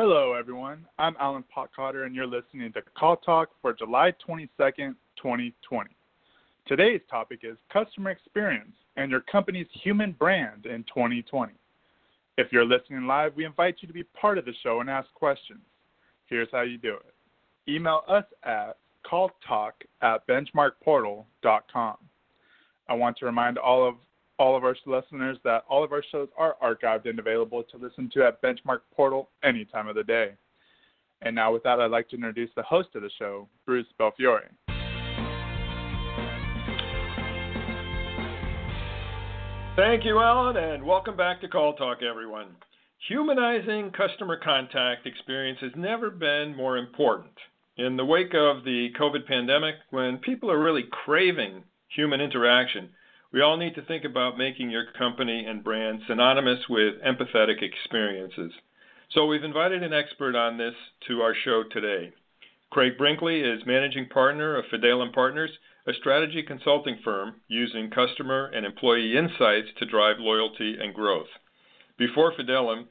Hello, everyone. I'm Alan Potcotter, and you're listening to Call Talk for July 22nd, 2020. Today's topic is customer experience and your company's human brand in 2020. If you're listening live, we invite you to be part of the show and ask questions. Here's how you do it email us at calltalk at benchmarkportal.com. I want to remind all of all of our listeners that all of our shows are archived and available to listen to at Benchmark Portal any time of the day. And now, with that, I'd like to introduce the host of the show, Bruce Belfiore. Thank you, Alan, and welcome back to Call Talk, everyone. Humanizing customer contact experience has never been more important. In the wake of the COVID pandemic, when people are really craving human interaction, we all need to think about making your company and brand synonymous with empathetic experiences. So we've invited an expert on this to our show today. Craig Binkley is managing partner of Fidelum Partners, a strategy consulting firm using customer and employee insights to drive loyalty and growth. Before Fidelum,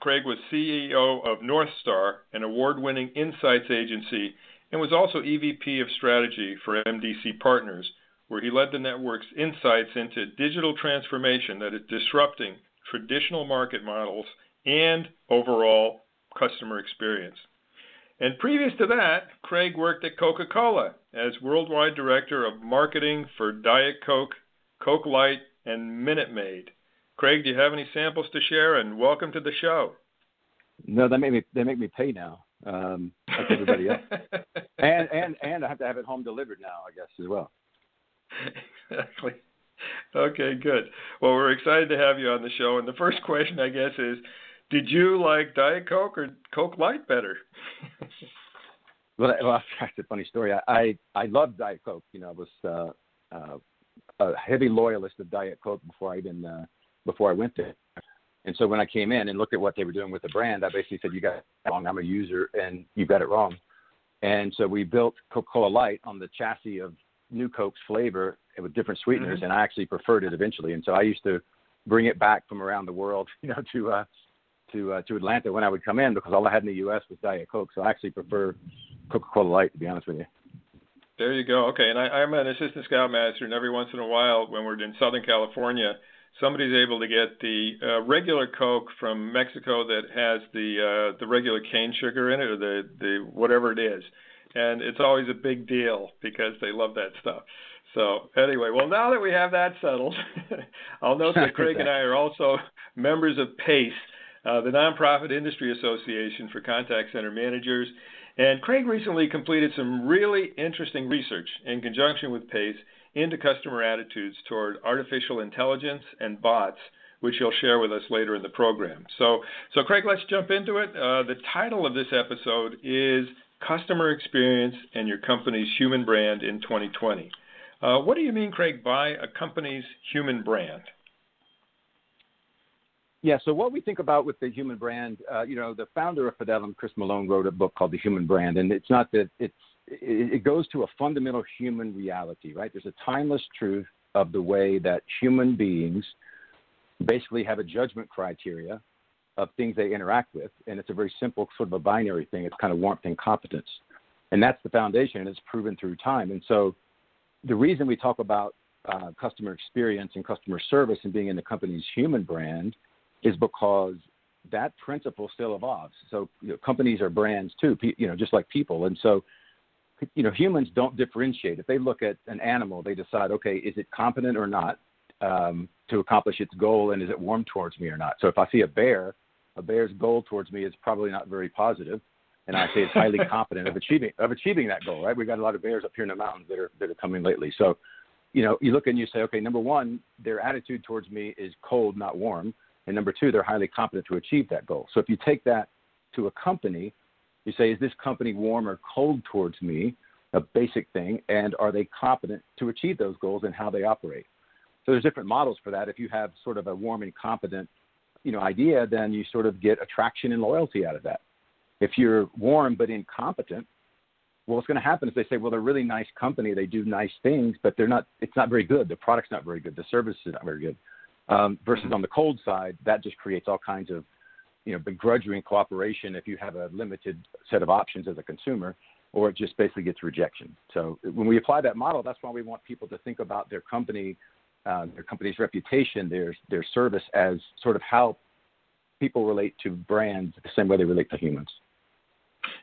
Craig was CEO of Northstar, an award winning insights agency, and was also EVP of strategy for MDC Partners, where he led the network's insights into digital transformation that is disrupting traditional market models and overall customer experience. And previous to that, Craig worked at Coca Cola as Worldwide Director of Marketing for Diet Coke, Coke Light, and Minute Maid. Craig, do you have any samples to share? And welcome to the show. No, they make me they make me pay now, um, like everybody else, and and and I have to have it home delivered now, I guess as well. Exactly. Okay, good. Well, we're excited to have you on the show. And the first question, I guess, is did you like Diet Coke or Coke Light better? well, well, that's a funny story. I, I, I loved Diet Coke. You know, I was uh, uh, a heavy loyalist of Diet Coke before I even uh, before I went there. And so when I came in and looked at what they were doing with the brand, I basically said, "You got it wrong. I'm a user, and you got it wrong." And so we built Coca-Cola Light on the chassis of New Coke's flavor with different sweeteners, mm-hmm. and I actually preferred it eventually. And so I used to bring it back from around the world, you know, to uh, to uh, to Atlanta when I would come in because all I had in the U.S. was Diet Coke. So I actually prefer Coca-Cola Light, to be honest with you. There you go. Okay, and I, I'm an assistant scoutmaster, and every once in a while, when we're in Southern California, somebody's able to get the uh, regular Coke from Mexico that has the uh, the regular cane sugar in it, or the the whatever it is and it's always a big deal because they love that stuff. So anyway, well now that we have that settled, I'll note that Craig and I are also members of PACE, uh, the nonprofit industry association for contact center managers. And Craig recently completed some really interesting research in conjunction with PACE into customer attitudes toward artificial intelligence and bots, which he'll share with us later in the program. So, so Craig, let's jump into it. Uh, the title of this episode is customer experience and your company's human brand in 2020. Uh, what do you mean, Craig, by a company's human brand? Yeah, so what we think about with the human brand, uh, you know, the founder of Fidelum, Chris Malone, wrote a book called The Human Brand, and it's not that it's it goes to a fundamental human reality, right? There's a timeless truth of the way that human beings basically have a judgment criteria of things they interact with, and it's a very simple sort of a binary thing. It's kind of warmth and competence, and that's the foundation, and it's proven through time. And so, the reason we talk about uh, customer experience and customer service and being in the company's human brand is because that principle still evolves. So you know, companies are brands too, you know, just like people. And so, you know, humans don't differentiate. If they look at an animal, they decide, okay, is it competent or not um, to accomplish its goal, and is it warm towards me or not? So if I see a bear, a bear's goal towards me is probably not very positive, and I say it's highly confident of achieving of achieving that goal. Right? We've got a lot of bears up here in the mountains that are that are coming lately. So, you know, you look and you say, okay, number one, their attitude towards me is cold, not warm, and number two, they're highly competent to achieve that goal. So if you take that to a company, you say, is this company warm or cold towards me? A basic thing, and are they competent to achieve those goals and how they operate? So there's different models for that. If you have sort of a warm and competent you know idea, then you sort of get attraction and loyalty out of that. If you're warm but incompetent, well, what's going to happen is they say, well, they're a really nice company, they do nice things, but they're not. It's not very good. The product's not very good. The service is not very good. Um, versus on the cold side, that just creates all kinds of you know begrudging cooperation if you have a limited set of options as a consumer, or it just basically gets rejection. So when we apply that model, that's why we want people to think about their company, uh, their company's reputation, their their service as sort of how people relate to brands the same way they relate to humans.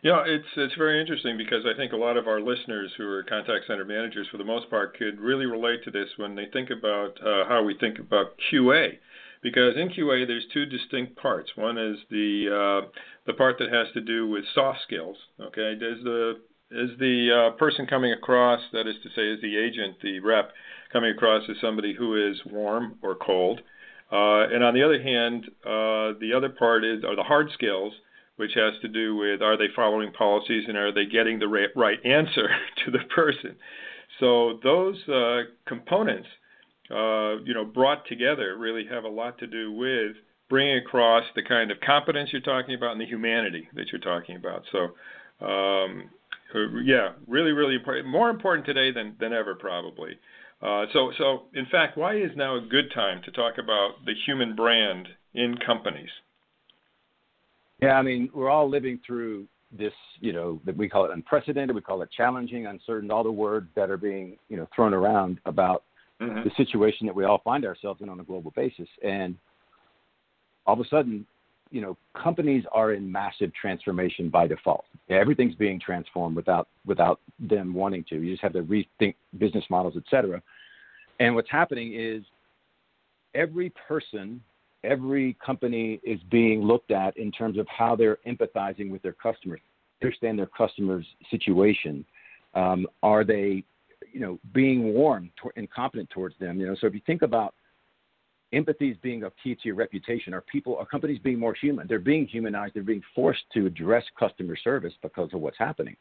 Yeah, it's it's very interesting because I think a lot of our listeners who are contact center managers, for the most part, could really relate to this when they think about uh, how we think about QA. Because in QA, there's two distinct parts. One is the uh, the part that has to do with soft skills. Okay, does the is the uh, person coming across, that is to say, is the agent, the rep, coming across as somebody who is warm or cold? Uh, and on the other hand, uh, the other part is are the hard skills which has to do with are they following policies and are they getting the right, right answer to the person. So those uh, components, uh, you know, brought together really have a lot to do with bringing across the kind of competence you're talking about and the humanity that you're talking about. So, um, yeah, really, really important. More important today than than ever, probably. Uh, so, so in fact, why is now a good time to talk about the human brand in companies? Yeah, I mean, we're all living through this, you know, that we call it unprecedented, we call it challenging, uncertain, all the words that are being, you know, thrown around about mm-hmm. the situation that we all find ourselves in on a global basis. And all of a sudden, you know, companies are in massive transformation by default. Everything's being transformed without without them wanting to. You just have to rethink business models, et cetera. And what's happening is every person every company is being looked at in terms of how they're empathizing with their customers, understand their customers' situation. Um, are they, you know, being warm and competent towards them? You know, so if you think about empathy is being a key to your reputation, are people, are companies being more human? They're being humanized. They're being forced to address customer service because of what's happening.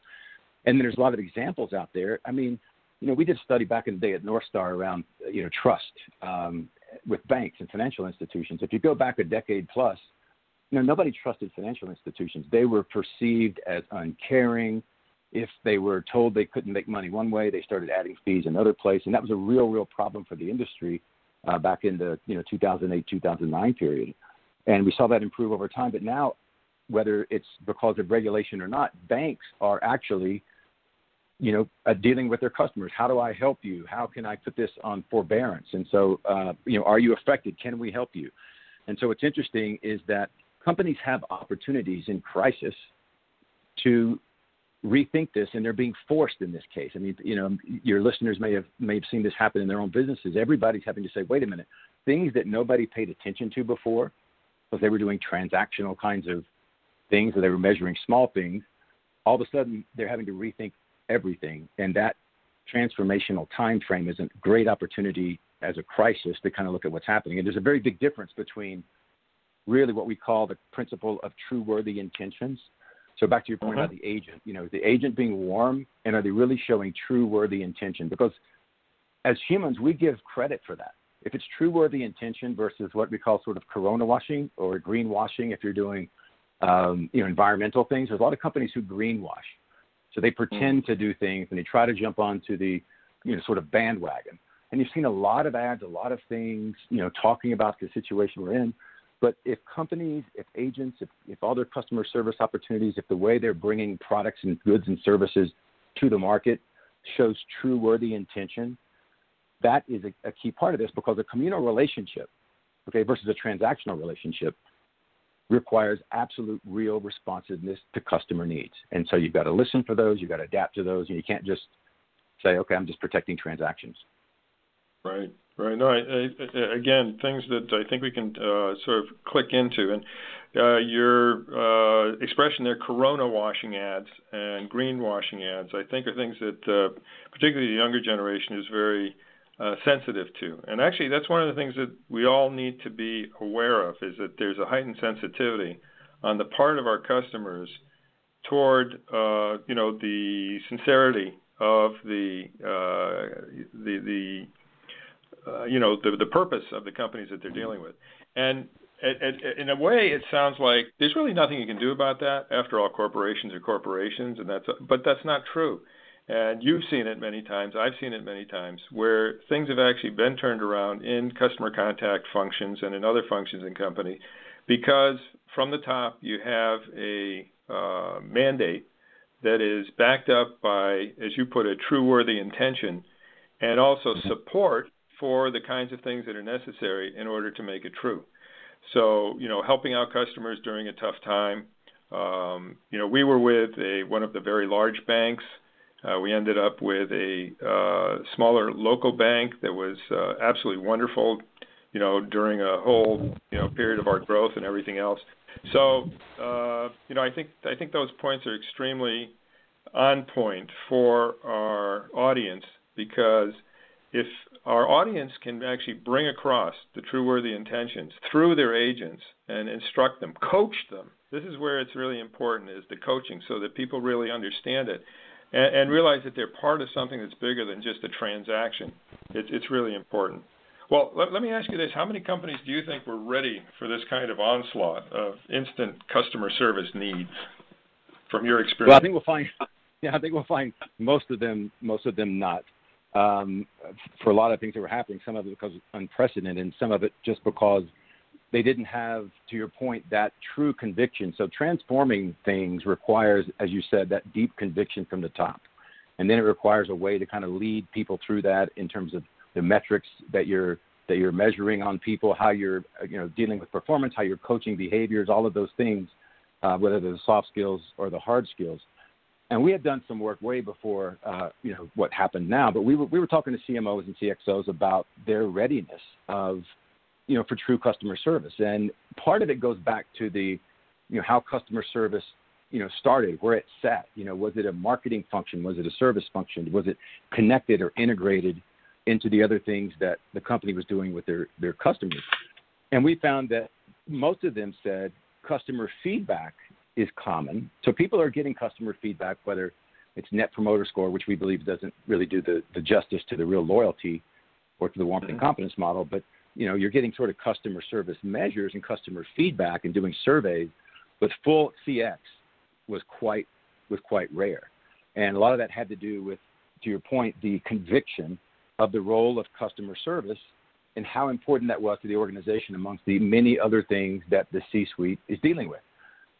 And there's a lot of examples out there. I mean, you know, we did a study back in the day at Northstar around, you know, trust. Um, with banks and financial institutions. If you go back a decade plus, you know, nobody trusted financial institutions. They were perceived as uncaring. If they were told they couldn't make money one way, they started adding fees another place, and that was a real, real problem for the industry uh, back in the you know 2008, 2009 period. And we saw that improve over time. But now, whether it's because of regulation or not, banks are actually you know, uh, dealing with their customers. How do I help you? How can I put this on forbearance? And so, uh, you know, are you affected? Can we help you? And so, what's interesting is that companies have opportunities in crisis to rethink this, and they're being forced in this case. I mean, you know, your listeners may have may have seen this happen in their own businesses. Everybody's having to say, wait a minute, things that nobody paid attention to before, because they were doing transactional kinds of things, or they were measuring small things. All of a sudden, they're having to rethink everything. And that transformational time frame is a great opportunity as a crisis to kind of look at what's happening. And there's a very big difference between really what we call the principle of true worthy intentions. So back to your point about mm-hmm. the agent, you know, the agent being warm and are they really showing true worthy intention? Because as humans, we give credit for that. If it's true worthy intention versus what we call sort of corona washing or greenwashing, if you're doing um, you know environmental things, there's a lot of companies who greenwash. So they pretend mm. to do things and they try to jump onto the, you know, sort of bandwagon. And you've seen a lot of ads, a lot of things, you know, talking about the situation we're in. But if companies, if agents, if, if all their customer service opportunities, if the way they're bringing products and goods and services to the market shows true worthy intention, that is a, a key part of this because a communal relationship, okay, versus a transactional relationship requires absolute real responsiveness to customer needs. And so you've got to listen for those, you've got to adapt to those, and you can't just say, okay, I'm just protecting transactions. Right, right. No, I, I, again, things that I think we can uh, sort of click into. And uh, your uh, expression there, corona washing ads and greenwashing ads, I think are things that uh, particularly the younger generation is very uh, sensitive to. And actually, that's one of the things that we all need to be aware of is that there's a heightened sensitivity on the part of our customers toward, uh, you know, the sincerity of the the the uh, you know the the purpose of the companies that they're dealing with, and it, it, in a way, it sounds like there's really nothing you can do about that. After all, corporations are corporations, and that's but that's not true. And you've seen it many times, I've seen it many times, where things have actually been turned around in customer contact functions and in other functions in company because from the top you have a uh, mandate that is backed up by, as you put it, true worthy intention, and also mm-hmm. support for the kinds of things that are necessary in order to make it true. So, you know, helping out customers during a tough time. Um, you know, we were with a one of the very large banks. Uh, we ended up with a uh, smaller local bank that was uh, absolutely wonderful. You know, during a whole you know period of our growth and everything else. So, uh, you know, I think I think those points are extremely on point for our audience because if our audience can actually bring across the true worthy intentions through their agents and instruct them, coach them. This is where it's really important is the coaching so that people really understand it and, and realize that they're part of something that's bigger than just a transaction. It's, it's really important. Well, let, let me ask you this. How many companies do you think were ready for this kind of onslaught of instant customer service needs from your experience? Well, I think we'll find yeah, I think we'll find most of them most of them not um, for a lot of things that were happening. Some of it because unprecedented, and some of it just because they didn't have, to your point, that true conviction. So transforming things requires, as you said, that deep conviction from the top, and then it requires a way to kind of lead people through that in terms of the metrics that you're that you're measuring on people, how you're you know dealing with performance, how you're coaching behaviors, all of those things, uh, whether they're the soft skills or the hard skills and we had done some work way before uh, you know what happened now. But we were we were talking to CMOs and CXOs about their readiness of you know for true customer service, and part of it goes back to the you know how customer service you know started, where it sat. You know, was it a marketing function? Was it a service function? Was it connected or integrated into the other things that the company was doing with their their customers? And we found that most of them said customer feedback is common. So people are getting customer feedback, whether it's net promoter score, which we believe doesn't really do the, the justice to the real loyalty or to the warmth and mm-hmm. confidence model, but you know, you're getting sort of customer service measures and customer feedback and doing surveys, but full CX was quite was quite rare. And a lot of that had to do with, to your point, the conviction of the role of customer service and how important that was to the organization amongst the many other things that the C suite is dealing with.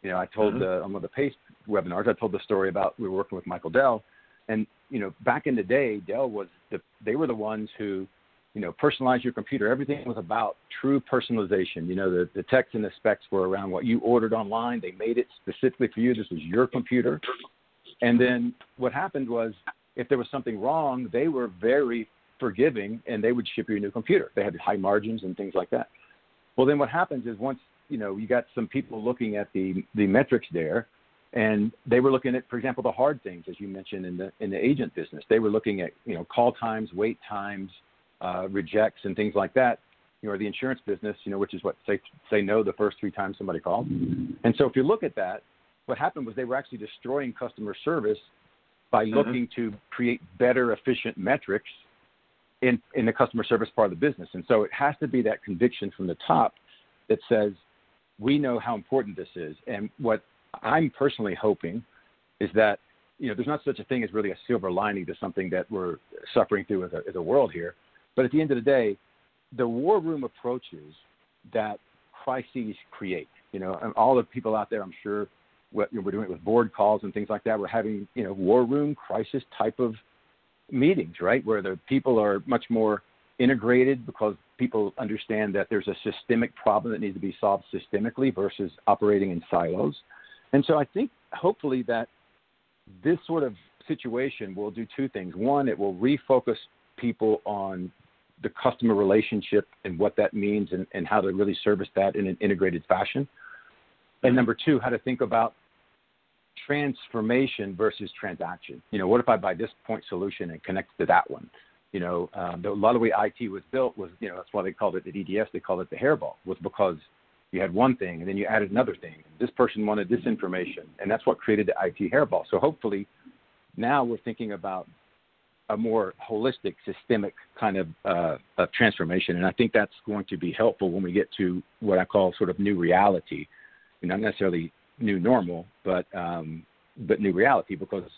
You know, I told mm-hmm. the, on one of the PACE webinars, I told the story about we were working with Michael Dell, and you know, back in the day, Dell was the they were the ones who, you know, personalized your computer. Everything was about true personalization. You know, the the text and the specs were around what you ordered online. They made it specifically for you. This was your computer. And then what happened was, if there was something wrong, they were very forgiving and they would ship you a new computer. They had high margins and things like that. Well, then what happens is once you know, you got some people looking at the the metrics there, and they were looking at, for example, the hard things as you mentioned in the in the agent business. They were looking at you know call times, wait times, uh, rejects, and things like that. You know, or the insurance business, you know, which is what say say no the first three times somebody called. And so if you look at that, what happened was they were actually destroying customer service by mm-hmm. looking to create better, efficient metrics in in the customer service part of the business. And so it has to be that conviction from the top that says we know how important this is. And what I'm personally hoping is that you know there's not such a thing as really a silver lining to something that we're suffering through as a, as a world here. But at the end of the day, the war room approaches that crises create. You know, and all the people out there, I'm sure, what, we're doing it with board calls and things like that. We're having you know war room crisis type of meetings, right, where the people are much more integrated because people understand that there's a systemic problem that needs to be solved systemically versus operating in silos. And so I think hopefully that this sort of situation will do two things. One, it will refocus people on the customer relationship and what that means and, and how to really service that in an integrated fashion. And number two, how to think about transformation versus transaction. You know, what if I buy this point solution and connect to that one? You know, um, a lot of the way IT was built was, you know, that's why they called it the EDS. They called it the hairball, was because you had one thing and then you added another thing. This person wanted this information, and that's what created the IT hairball. So hopefully, now we're thinking about a more holistic, systemic kind of, uh, of transformation, and I think that's going to be helpful when we get to what I call sort of new reality, not necessarily new normal, but um, but new reality because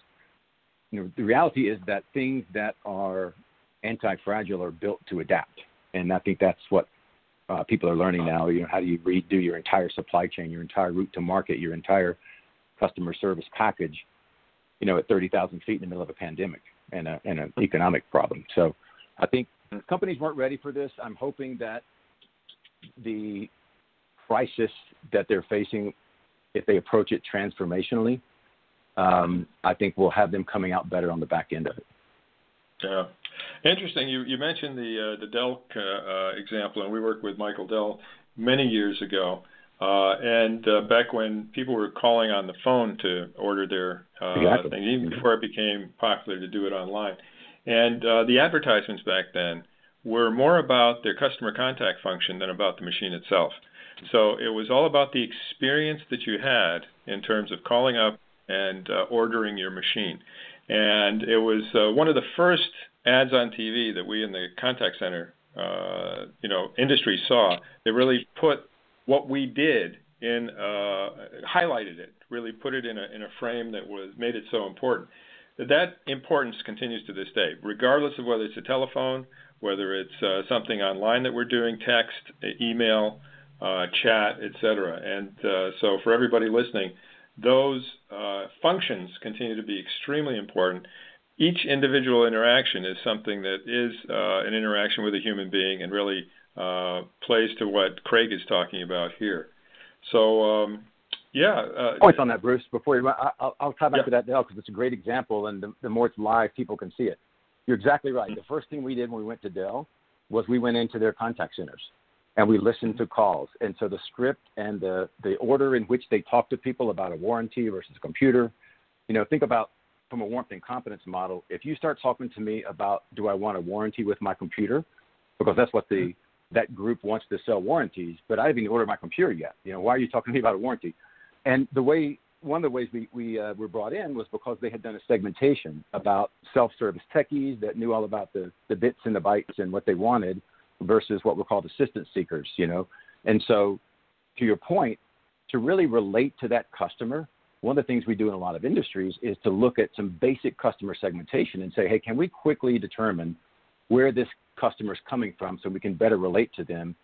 you know the reality is that things that are anti-fragile are built to adapt, and I think that's what uh, people are learning now. You know, how do you redo your entire supply chain, your entire route to market, your entire customer service package, you know, at 30,000 feet in the middle of a pandemic and, a, and an economic problem. So I think companies weren't ready for this. I'm hoping that the crisis that they're facing, if they approach it transformationally, um, I think we'll have them coming out better on the back end of it. Yeah, interesting. You you mentioned the uh, the Dell uh, uh, example, and we worked with Michael Dell many years ago. Uh, and uh, back when people were calling on the phone to order their uh, exactly. thing, even before it became popular to do it online. And uh, the advertisements back then were more about their customer contact function than about the machine itself. So it was all about the experience that you had in terms of calling up and uh, ordering your machine. And it was uh, one of the first ads on TV that we in the contact center, uh, you know, industry saw. They really put what we did in, uh, highlighted it, really put it in a in a frame that was made it so important. That importance continues to this day, regardless of whether it's a telephone, whether it's uh, something online that we're doing, text, email, uh, chat, etc. And uh, so, for everybody listening, those uh, functions continue to be extremely important. Each individual interaction is something that is uh, an interaction with a human being and really uh, plays to what Craig is talking about here. So, um, yeah. Uh, Points on that, Bruce. Before you, I'll, I'll tie back yeah. to that Dell because it's a great example, and the, the more it's live, people can see it. You're exactly right. The first thing we did when we went to Dell was we went into their contact centers and we listened to calls. And so the script and the, the order in which they talk to people about a warranty versus a computer, you know, think about from a warmth and competence model. If you start talking to me about do I want a warranty with my computer, because that's what the that group wants to sell warranties, but I haven't even ordered my computer yet. You know, why are you talking to me about a warranty? And the way one of the ways we, we uh, were brought in was because they had done a segmentation about self-service techies that knew all about the, the bits and the bytes and what they wanted versus what were called assistance seekers, you know. And so, to your point, to really relate to that customer, one of the things we do in a lot of industries is to look at some basic customer segmentation and say, hey, can we quickly determine where this customer is coming from so we can better relate to them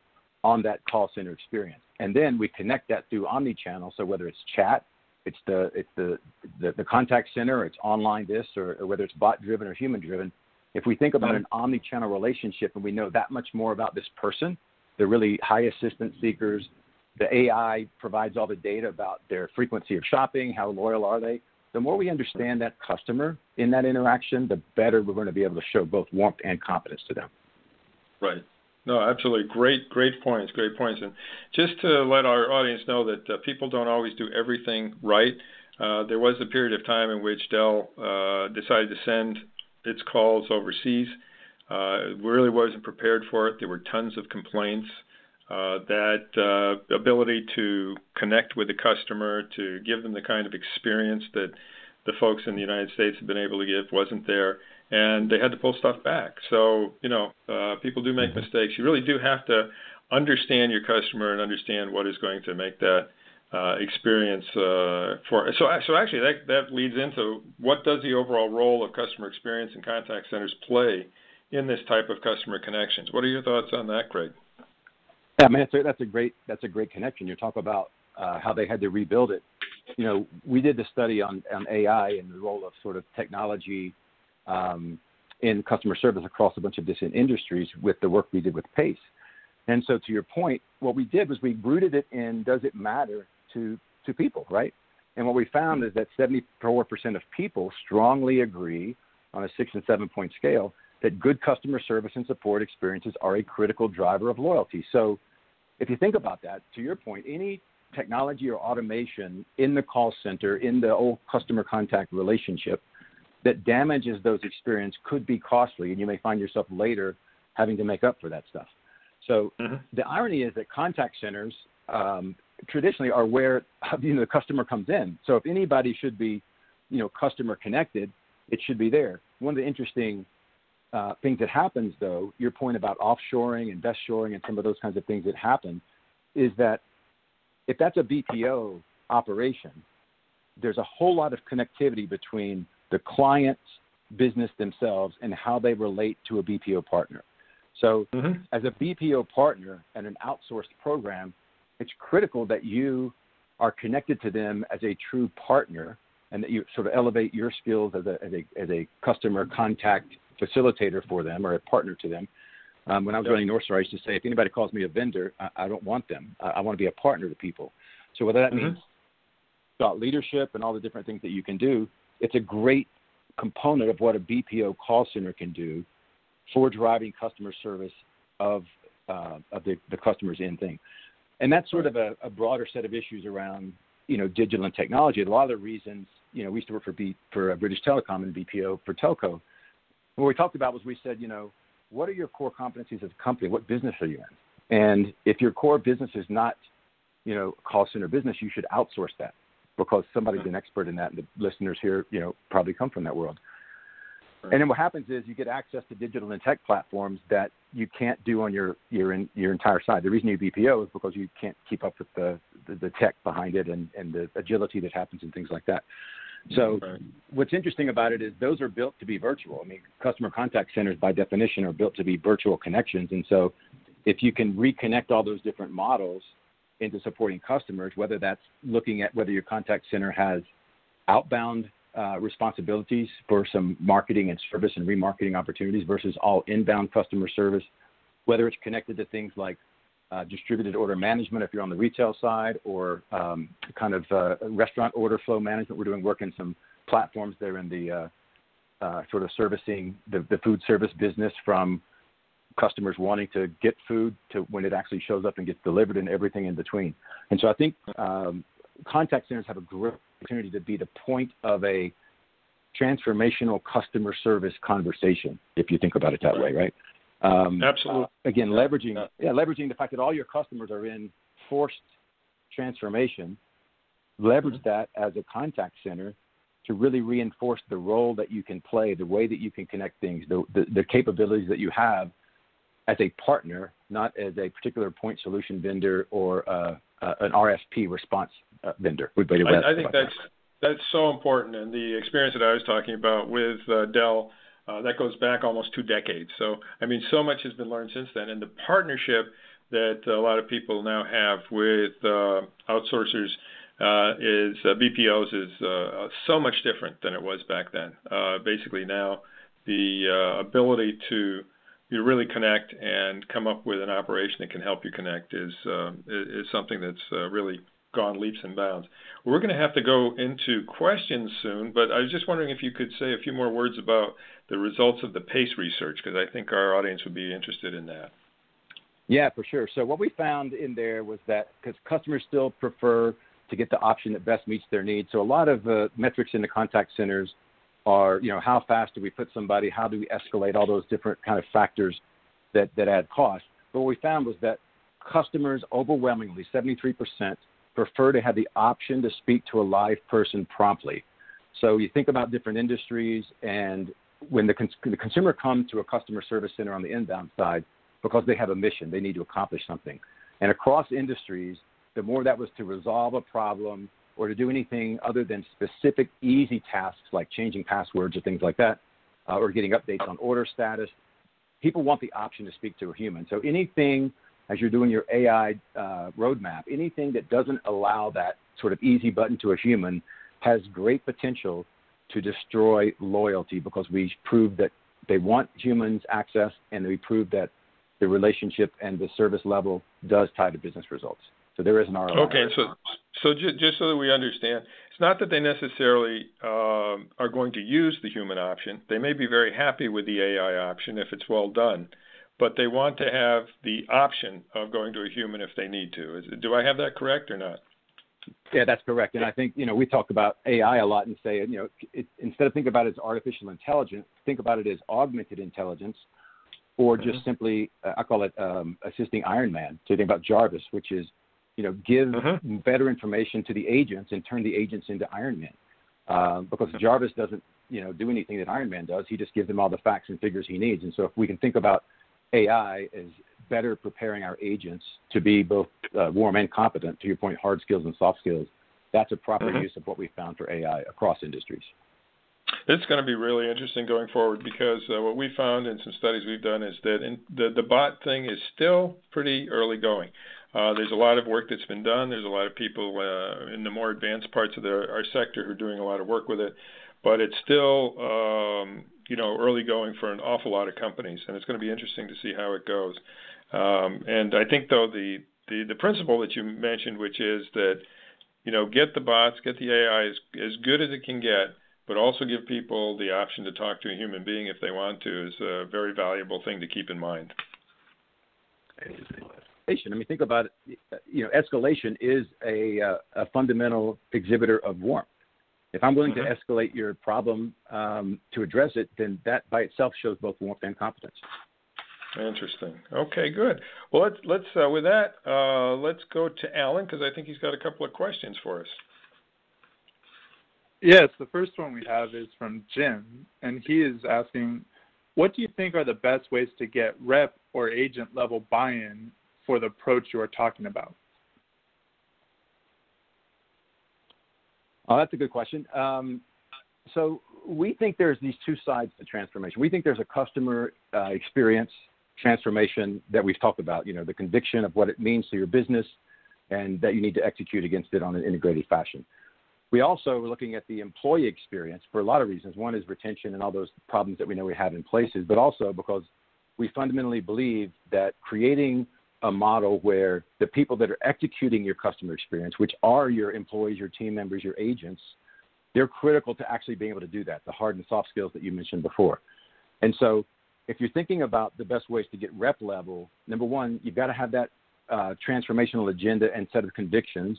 on that call center experience? And then we connect that through omni-channel. So whether it's chat, it's the it's the the, the contact center, it's online this, or, or whether it's bot driven or human driven, if we think about an mm-hmm. omni-channel relationship and we know that much more about this person, they're really high assistance seekers. The AI provides all the data about their frequency of shopping, how loyal are they. The more we understand that customer in that interaction, the better we're going to be able to show both warmth and confidence to them. Right. No, absolutely. Great, great points. Great points. And just to let our audience know that uh, people don't always do everything right. Uh, there was a period of time in which Dell uh, decided to send its calls overseas. Uh, really wasn't prepared for it. There were tons of complaints. Uh, that uh, ability to connect with the customer, to give them the kind of experience that the folks in the United States have been able to give wasn't there, and they had to pull stuff back. So, you know, uh, people do make mm-hmm. mistakes. You really do have to understand your customer and understand what is going to make that uh, experience uh, for. So, so actually, that that leads into what does the overall role of customer experience and contact centers play in this type of customer connections? What are your thoughts on that, Craig? Yeah, man, that's a, that's a great that's a great connection. You talk about uh, how they had to rebuild it. You know, we did the study on on AI and the role of sort of technology um, in customer service across a bunch of different industries with the work we did with Pace. And so, to your point, what we did was we rooted it in does it matter to to people, right? And what we found is that 74% of people strongly agree on a six and seven point scale that good customer service and support experiences are a critical driver of loyalty. So, if you think about that, to your point, any technology or automation in the call center, in the old customer contact relationship that damages those experiences could be costly, and you may find yourself later having to make up for that stuff. So, mm-hmm. the irony is that contact centers um, traditionally are where you know the customer comes in. So if anybody should be, you know, customer connected, it should be there. One of the interesting uh, things that happens, though, your point about offshoring and best shoring and some of those kinds of things that happen, is that if that's a BPO operation, there's a whole lot of connectivity between the client's business themselves and how they relate to a BPO partner. So, mm-hmm. as a BPO partner and an outsourced program, it's critical that you are connected to them as a true partner and that you sort of elevate your skills as a, as a, as a customer contact facilitator for them or a partner to them. Um, when I was yep. running Northstar, I used to say, if anybody calls me a vendor, I, I don't want them. I, I want to be a partner to people. So whether that mm-hmm. means thought leadership and all the different things that you can do, it's a great component of what a BPO call center can do for driving customer service of uh, of the, the customer's end thing. And that's sort of a, a, broader set of issues around you know digital and technology. A lot of the reasons you know we used to work for B, for British Telecom and BPO for telco. What we talked about was we said you know what are your core competencies as a company? What business are you in? And if your core business is not you know call center business, you should outsource that because somebody's an expert in that, and the listeners here, you know, probably come from that world. Right. And then what happens is you get access to digital and tech platforms that you can't do on your your in, your entire side. The reason you BPO is because you can't keep up with the the, the tech behind it and and the agility that happens and things like that. So right. what's interesting about it is those are built to be virtual. I mean, customer contact centers by definition are built to be virtual connections, and so if you can reconnect all those different models into supporting customers, whether that's looking at whether your contact center has outbound uh, responsibilities for some marketing and service and remarketing opportunities versus all inbound customer service, whether it's connected to things like uh, distributed order management if you're on the retail side, or um, kind of uh, restaurant order flow management. We're doing work in some platforms there in the uh, uh, sort of servicing the, the food service business from customers wanting to get food to when it actually shows up and gets delivered and everything in between. And so I think um, contact centers have a great opportunity to be the point of a transformational customer service conversation, if you think about it that way, right? Um, Absolutely. Uh, again, leveraging yeah. yeah, leveraging the fact that all your customers are in forced transformation, leverage mm-hmm. that as a contact center to really reinforce the role that you can play, the way that you can connect things, the, the, the capabilities that you have as a partner, not as a particular point solution vendor or uh, uh, an RFP response uh, vendor. I, I think that's that. that's so important, and the experience that I was talking about with uh, Dell. Uh, that goes back almost two decades. So, I mean, so much has been learned since then. And the partnership that a lot of people now have with uh, outsourcers uh, is uh, BPOs is uh, so much different than it was back then. Uh, basically, now the uh, ability to you really connect and come up with an operation that can help you connect is uh, is something that's uh, really gone leaps and bounds. We're going to have to go into questions soon, but I was just wondering if you could say a few more words about the results of the PACE research because I think our audience would be interested in that. Yeah, for sure. So what we found in there was that because customers still prefer to get the option that best meets their needs, so a lot of uh, metrics in the contact centers are, you know, how fast do we put somebody? How do we escalate all those different kind of factors that, that add cost? But what we found was that customers overwhelmingly, 73%, prefer to have the option to speak to a live person promptly. So you think about different industries, and when the, cons- the consumer comes to a customer service center on the inbound side, because they have a mission, they need to accomplish something. And across industries, the more that was to resolve a problem or to do anything other than specific easy tasks like changing passwords or things like that, uh, or getting updates on order status. People want the option to speak to a human. So anything as you're doing your AI uh, roadmap, anything that doesn't allow that sort of easy button to a human has great potential to destroy loyalty because we proved that they want humans access and we proved that the relationship and the service level does tie to business results. So there is an ROI. Okay, so so just, just so that we understand, it's not that they necessarily um, are going to use the human option. They may be very happy with the AI option if it's well done, but they want to have the option of going to a human if they need to. Is, do I have that correct or not? Yeah, that's correct. And I think you know we talk about AI a lot and say you know it, instead of think about it as artificial intelligence, think about it as augmented intelligence, or just mm-hmm. simply uh, I call it um, assisting Iron Man. So you think about Jarvis, which is you know, give mm-hmm. better information to the agents and turn the agents into Iron Man. Uh, because Jarvis doesn't, you know, do anything that Iron Man does. He just gives them all the facts and figures he needs. And so if we can think about AI is better preparing our agents to be both uh, warm and competent, to your point, hard skills and soft skills, that's a proper mm-hmm. use of what we found for AI across industries. It's going to be really interesting going forward because uh, what we found in some studies we've done is that in, the the bot thing is still pretty early going. Uh, there's a lot of work that's been done. There's a lot of people uh, in the more advanced parts of the, our sector who are doing a lot of work with it, but it's still um, you know early going for an awful lot of companies, and it's going to be interesting to see how it goes. Um, and I think though the, the the principle that you mentioned, which is that you know get the bots, get the AI as as good as it can get, but also give people the option to talk to a human being if they want to, is a very valuable thing to keep in mind. I mean, think about it. You know, escalation is a, uh, a fundamental exhibitor of warmth. If I'm willing mm-hmm. to escalate your problem um, to address it, then that by itself shows both warmth and competence. Interesting. Okay, good. Well, let's let's uh, with that uh, let's go to Alan because I think he's got a couple of questions for us. Yes, the first one we have is from Jim, and he is asking, what do you think are the best ways to get rep or agent level buy-in for the approach you are talking about? Oh, that's a good question. Um, so we think there's these two sides to transformation. We think there's a customer uh, experience transformation that we've talked about. You know, the conviction of what it means to your business, and that you need to execute against it on an integrated fashion. We also are looking at the employee experience for a lot of reasons. One is retention and all those problems that we know we have in places, but also because we fundamentally believe that creating a model where the people that are executing your customer experience, which are your employees, your team members, your agents, they're critical to actually being able to do that, the hard and soft skills that you mentioned before. And so, if you're thinking about the best ways to get rep level, number one, you've got to have that uh, transformational agenda and set of convictions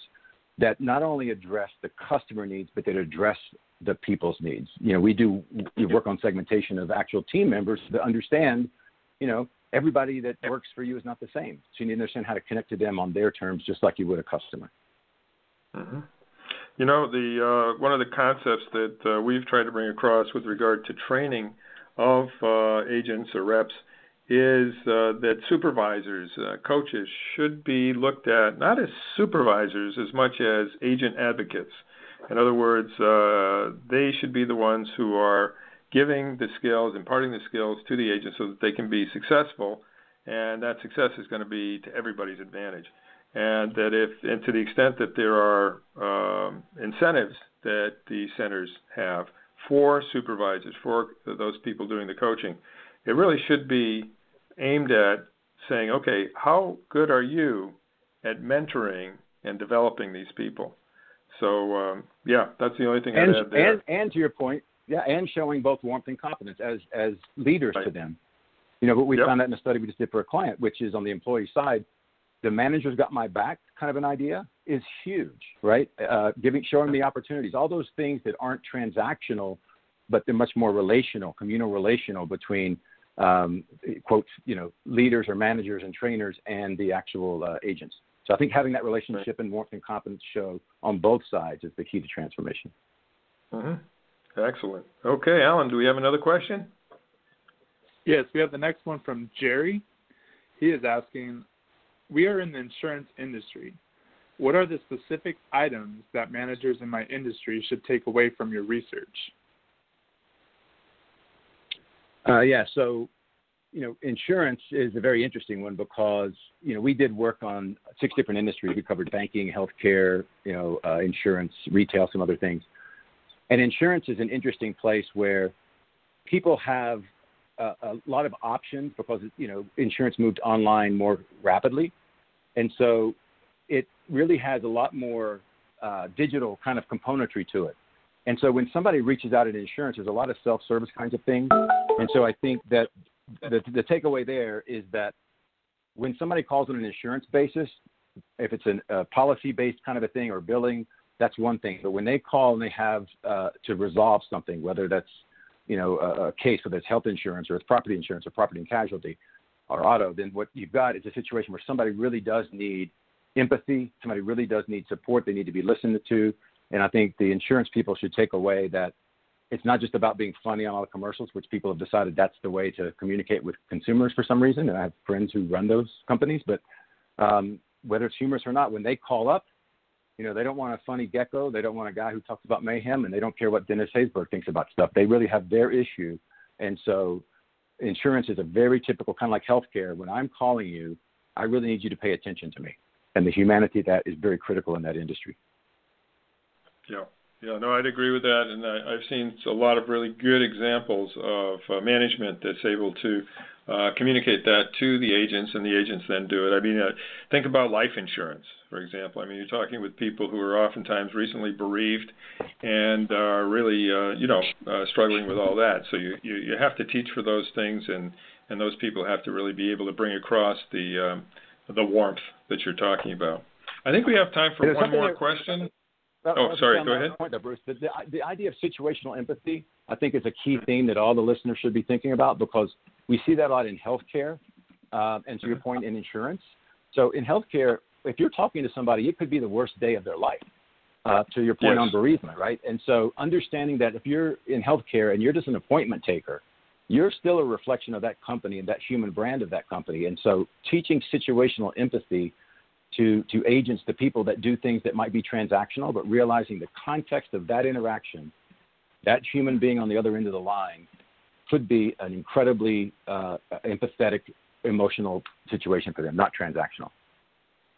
that not only address the customer needs, but that address the people's needs. You know, we do we work on segmentation of actual team members to understand, you know, everybody that works for you is not the same. So you need to understand how to connect to them on their terms, just like you would a customer. Mm-hmm. You know, the uh, one of the concepts that uh, we've tried to bring across with regard to training of uh, agents or reps is uh, that supervisors, uh, coaches, should be looked at not as supervisors as much as agent advocates. In other words, uh, they should be the ones who are giving the skills, imparting the skills to the agent so that they can be successful, and that success is going to be to everybody's advantage. And that if, and to the extent that there are um, incentives that the centers have for supervisors, for those people doing the coaching, it really should be aimed at saying, okay, how good are you at mentoring and developing these people? So um, yeah, that's the only thing and, I'd add there. And, and to your point, yeah, and showing both warmth and competence as as leaders right. to them. You know, but we yep. found that in a study we just did for a client, which is on the employee side. The manager's got my back kind of an idea is huge, right? Uh, giving, showing the opportunities, all those things that aren't transactional, but they're much more relational, communal relational between um, quote, you know, leaders or managers and trainers and the actual uh, agents. So I think having that relationship right. and warmth and competence show on both sides is the key to transformation. Mm-hmm. Excellent. Okay, Alan, do we have another question? Yes, we have the next one from Jerry. He is asking, we are in the insurance industry. What are the specific items that managers in my industry should take away from your research? Uh, yeah. So, you know, insurance is a very interesting one because you know we did work on six different industries. We covered banking, healthcare, you know, uh, insurance, retail, some other things. And insurance is an interesting place where people have a, a lot of options because you know insurance moved online more rapidly, and so it really has a lot more uh, digital kind of componentry to it. And so when somebody reaches out in insurance, there's a lot of self-service kinds of things. And so I think that the, the takeaway there is that when somebody calls on an insurance basis, if it's an, a policy-based kind of a thing or billing, that's one thing. But when they call and they have uh, to resolve something, whether that's you know a, a case, whether it's health insurance or it's property insurance or property and casualty or auto, then what you've got is a situation where somebody really does need empathy. Somebody really does need support. They need to be listened to. And I think the insurance people should take away that it's not just about being funny on all the commercials, which people have decided that's the way to communicate with consumers for some reason. And I have friends who run those companies, but um, whether it's humorous or not, when they call up, You know, they don't want a funny gecko. They don't want a guy who talks about mayhem, and they don't care what Dennis Haysbert thinks about stuff. They really have their issue, and so insurance is a very typical kind of like healthcare. When I'm calling you, I really need you to pay attention to me, and the humanity that is very critical in that industry. Yeah. Yeah, no, I'd agree with that, and I, I've seen a lot of really good examples of uh, management that's able to uh, communicate that to the agents, and the agents then do it. I mean, uh, think about life insurance, for example. I mean, you're talking with people who are oftentimes recently bereaved and are really, uh, you know, uh, struggling with all that. So you, you you have to teach for those things, and and those people have to really be able to bring across the um, the warmth that you're talking about. I think we have time for one more question. Oh, sorry. Go ahead. Point there, Bruce. The, the, the idea of situational empathy, I think, is a key theme that all the listeners should be thinking about because we see that a lot in healthcare, uh, and to your point, in insurance. So in healthcare, if you're talking to somebody, it could be the worst day of their life. Uh, to your point yes. on bereavement, right? And so understanding that if you're in healthcare and you're just an appointment taker, you're still a reflection of that company and that human brand of that company. And so teaching situational empathy to, to agents, to people that do things that might be transactional, but realizing the context of that interaction, that human being on the other end of the line, could be an incredibly uh, empathetic, emotional situation for them, not transactional.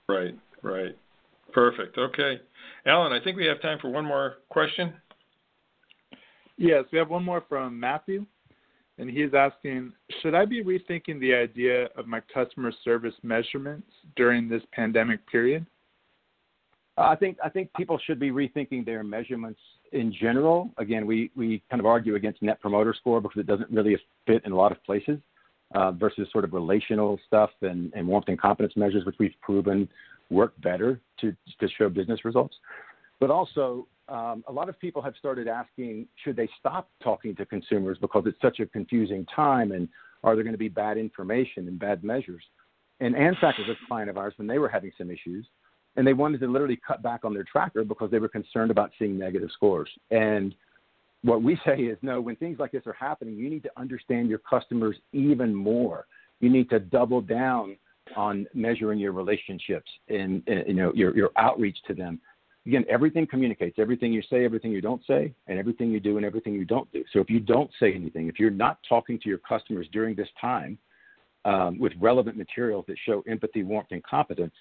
Right, right. Perfect. Okay. Alan, I think we have time for one more question. Yes, we have one more from Matthew and he's asking, should I be rethinking the idea of my customer service measurements during this pandemic period? I think I think people should be rethinking their measurements in general. Again, we, we kind of argue against Net Promoter Score because it doesn't really fit in a lot of places uh, versus sort of relational stuff and, and warmth and competence measures, which we've proven work better to to show business results. But also, um, a lot of people have started asking, should they stop talking to consumers because it's such a confusing time, and are there going to be bad information and bad measures? And ANSAC was a client of ours when they were having some issues, and they wanted to literally cut back on their tracker because they were concerned about seeing negative scores. And what we say is, no, when things like this are happening, you need to understand your customers even more. You need to double down on measuring your relationships and, and you know your, your outreach to them again, everything communicates. Everything you say, everything you don't say, and everything you do and everything you don't do. So if you don't say anything, if you're not talking to your customers during this time um, with relevant materials that show empathy, warmth, and competence,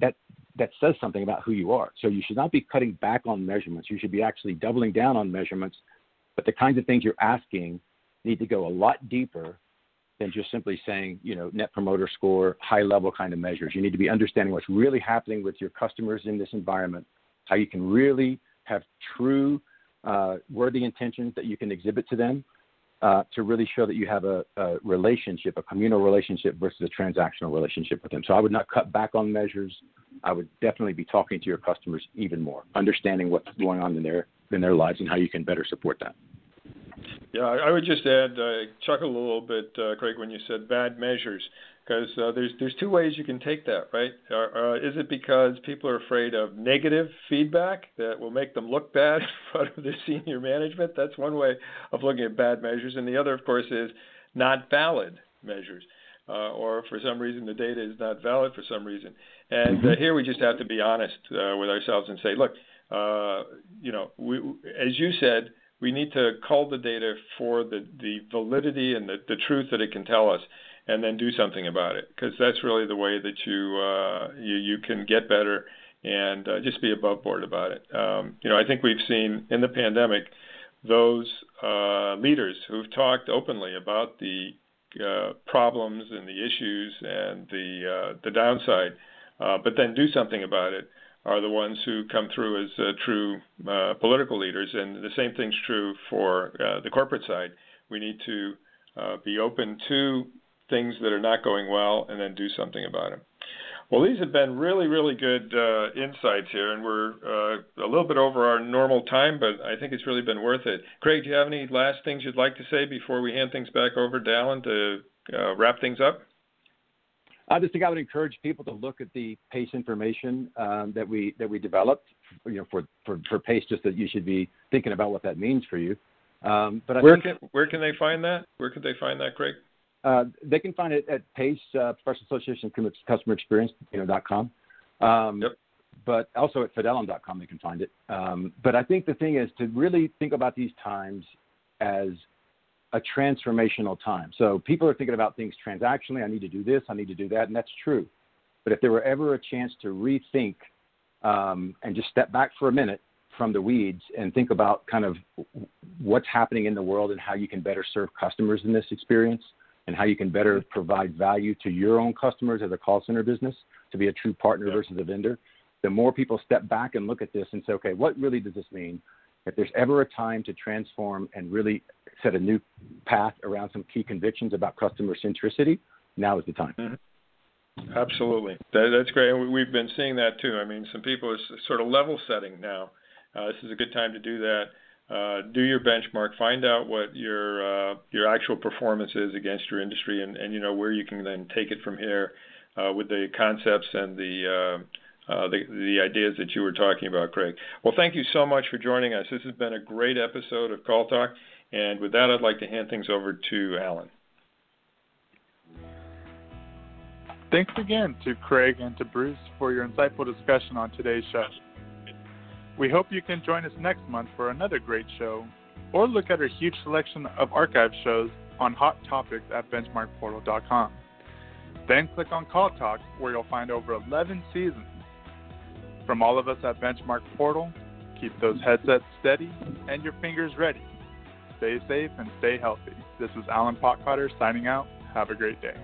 that that says something about who you are. So you should not be cutting back on measurements. You should be actually doubling down on measurements. But the kinds of things you're asking need to go a lot deeper than just simply saying, you know, net promoter score, high level kind of measures. You need to be understanding what's really happening with your customers in this environment, how you can really have true uh, worthy intentions that you can exhibit to them uh, to really show that you have a, a, relationship, a communal relationship versus a transactional relationship with them. So I would not cut back on measures. I would definitely be talking to your customers even more, understanding what's going on in their in their lives and how you can better support that. Yeah, I would just add, uh, chuckle a little bit, uh, Craig, when you said bad measures, because uh, there's there's two ways you can take that, right? Uh, is it because people are afraid of negative feedback that will make them look bad in front of their senior management? That's one way of looking at bad measures, and the other, of course, is not valid measures. Uh, or for some reason the data is not valid for some reason. And uh, mm-hmm. here we just have to be honest uh, with ourselves and say, look, uh, you know, we, as you said, we need to cull the data for the, the validity and the, the truth that it can tell us and then do something about it because that's really the way that you uh, you you can get better and uh, just be above board about it. Um, you know, I think we've seen in the pandemic those uh, leaders who've talked openly about the uh, problems and the issues and the uh, the downside, uh, but then do something about it are the ones who come through as uh, true uh, political leaders. And the same thing's true for uh, the corporate side. We need to uh, be open to things that are not going well and then do something about them. Well, these have been really, really good uh, insights here, and we're uh, a little bit over our normal time, but I think it's really been worth it. Craig, do you have any last things you'd like to say before we hand things back over to Alan to wrap things up? I just think I would encourage people to look at the PACE information um, that we that we developed, you know, for, for, for PACE, just that you should be thinking about what that means for you. Um, but I where think, can where can they find that? Where can they find that, Craig? Uh, they can find it at PACE, uh, Professional Association Customer Experience, you know, dot com. Um, yep. but also at fidelum.com they can find it. Um, but I think the thing is to really think about these times as a transformational time. So people are thinking about things transactionally. I need to do this. I need to do that, and that's true. But if there were ever a chance to rethink um, and just step back for a minute from the weeds and think about kind of what's happening in the world and how you can better serve customers in this experience and how you can better provide value to your own customers as a call center business to be a true partner yeah. versus a vendor. The more people step back and look at this and say, okay, what really does this mean? If there's ever a time to transform and really set a new path around some key convictions about customer centricity, now is the time. Mm-hmm. Absolutely, that, that's great. And we've been seeing that too. I mean, some people are sort of level setting now. Uh, this is a good time to do that. Uh, do your benchmark, find out what your uh, your actual performance is against your industry, and, and you know where you can then take it from here uh, with the concepts and the, uh, uh, the the ideas that you were talking about, Craig. Well, thank you so much for joining us. This has been a great episode of Call Talk, and with that, I'd like to hand things over to Alan. Thanks again to Craig and to Bruce for your insightful discussion on today's show. We hope you can join us next month for another great show, or look at our huge selection of archive shows on Hot Topics at benchmarkportal.com. Then click on Call Talk, where you'll find over 11 seasons. From all of us at Benchmark Portal, keep those headsets steady and your fingers ready. Stay safe and stay healthy. This is Alan Potcotter signing out. Have a great day.